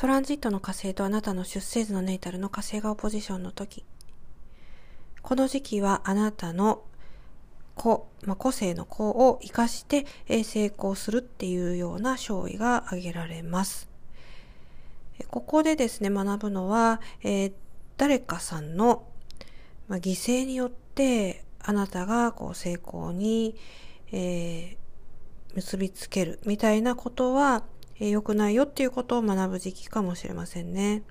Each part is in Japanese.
トランジットの火星とあなたの出生図のネイタルの火星がオポジションの時、この時期はあなたの個、まあ、個性の個を活かして成功するっていうような勝利が挙げられます。ここでですね、学ぶのは、えー、誰かさんの、ま、犠牲によってあなたがこう成功に、えー、結びつけるみたいなことは、え、良くないよっていうことを学ぶ時期かもしれませんね。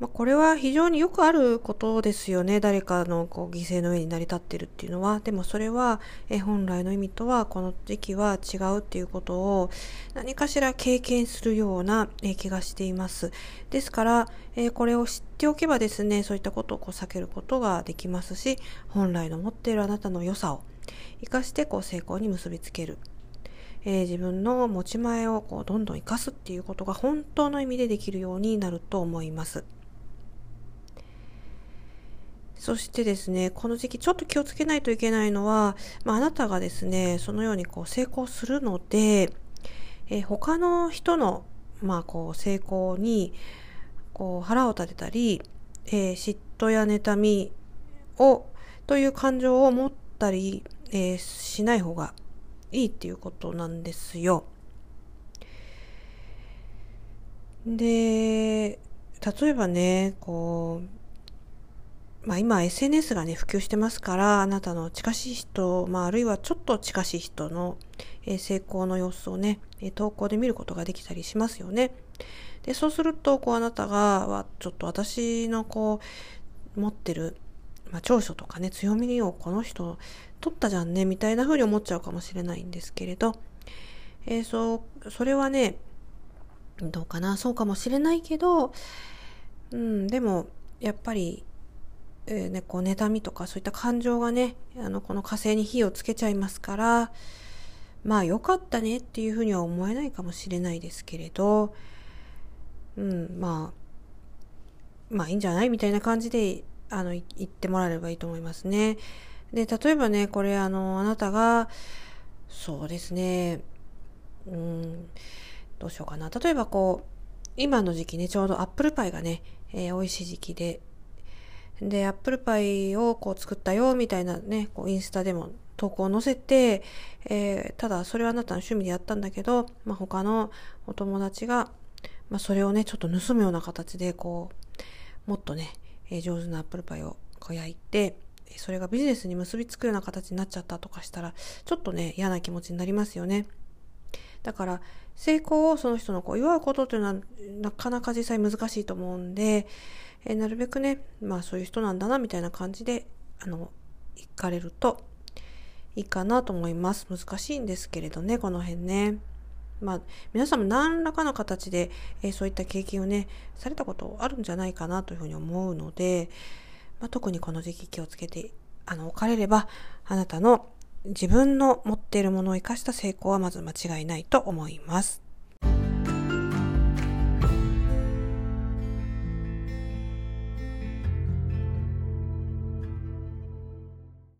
まあ、これは非常によくあることですよね。誰かのこう犠牲の上に成り立ってるっていうのは。でもそれは、え本来の意味とはこの時期は違うっていうことを何かしら経験するような、え気がしています。ですから、えこれを知っておけばですね、そういったことをこう避けることができますし、本来の持っているあなたの良さを生かしてこう成功に結びつける。えー、自分の持ち前をこうどんどん生かすっていうことが本当の意味でできるようになると思います。そしてですね、この時期ちょっと気をつけないといけないのは、まあ、あなたがですね、そのようにこう成功するので、えー、他の人の、まあ、こう成功にこう腹を立てたり、えー、嫉妬や妬みをという感情を持ったり、えー、しない方がいいっていうことなんですよ。で、例えばね、こう、まあ今 SNS がね、普及してますから、あなたの近しい人、まああるいはちょっと近しい人の、成功の様子をね、投稿で見ることができたりしますよね。で、そうすると、こうあなたが、ちょっと私のこう、持ってる、まあ長所とかね、強みをこの人取ったじゃんね、みたいな風に思っちゃうかもしれないんですけれど、えー、そう、それはね、どうかな、そうかもしれないけど、うん、でも、やっぱりえー、ね、こう妬みとかそういった感情がねあのこの火星に火をつけちゃいますからまあ良かったねっていうふうには思えないかもしれないですけれど、うん、まあまあいいんじゃない？みたいな感じであの言ってもらえればいいと思いますね。で例えばねこれあのあなたがそうですね。うんどうしようかな。例えばこう今の時期ねちょうどアップルパイがね、えー、美味しい時期で。で、アップルパイをこう作ったよ、みたいなね、こうインスタでも投稿を載せて、えー、ただそれはあなたの趣味でやったんだけど、まあ、他のお友達が、まあ、それをね、ちょっと盗むような形で、こう、もっとね、え、上手なアップルパイをこう焼いて、それがビジネスに結びつくような形になっちゃったとかしたら、ちょっとね、嫌な気持ちになりますよね。だから、成功をその人のこう祝うことというのはなかなか実際難しいと思うんで、え、なるべくね、まあそういう人なんだなみたいな感じで、あの、行かれるといいかなと思います。難しいんですけれどね、この辺ね。まあ、皆さんも何らかの形で、えー、そういった経験をね、されたことあるんじゃないかなというふうに思うので、まあ、特にこの時期気をつけて、あの、置かれれば、あなたの自分の持っているものを生かした成功はまず間違いないと思います。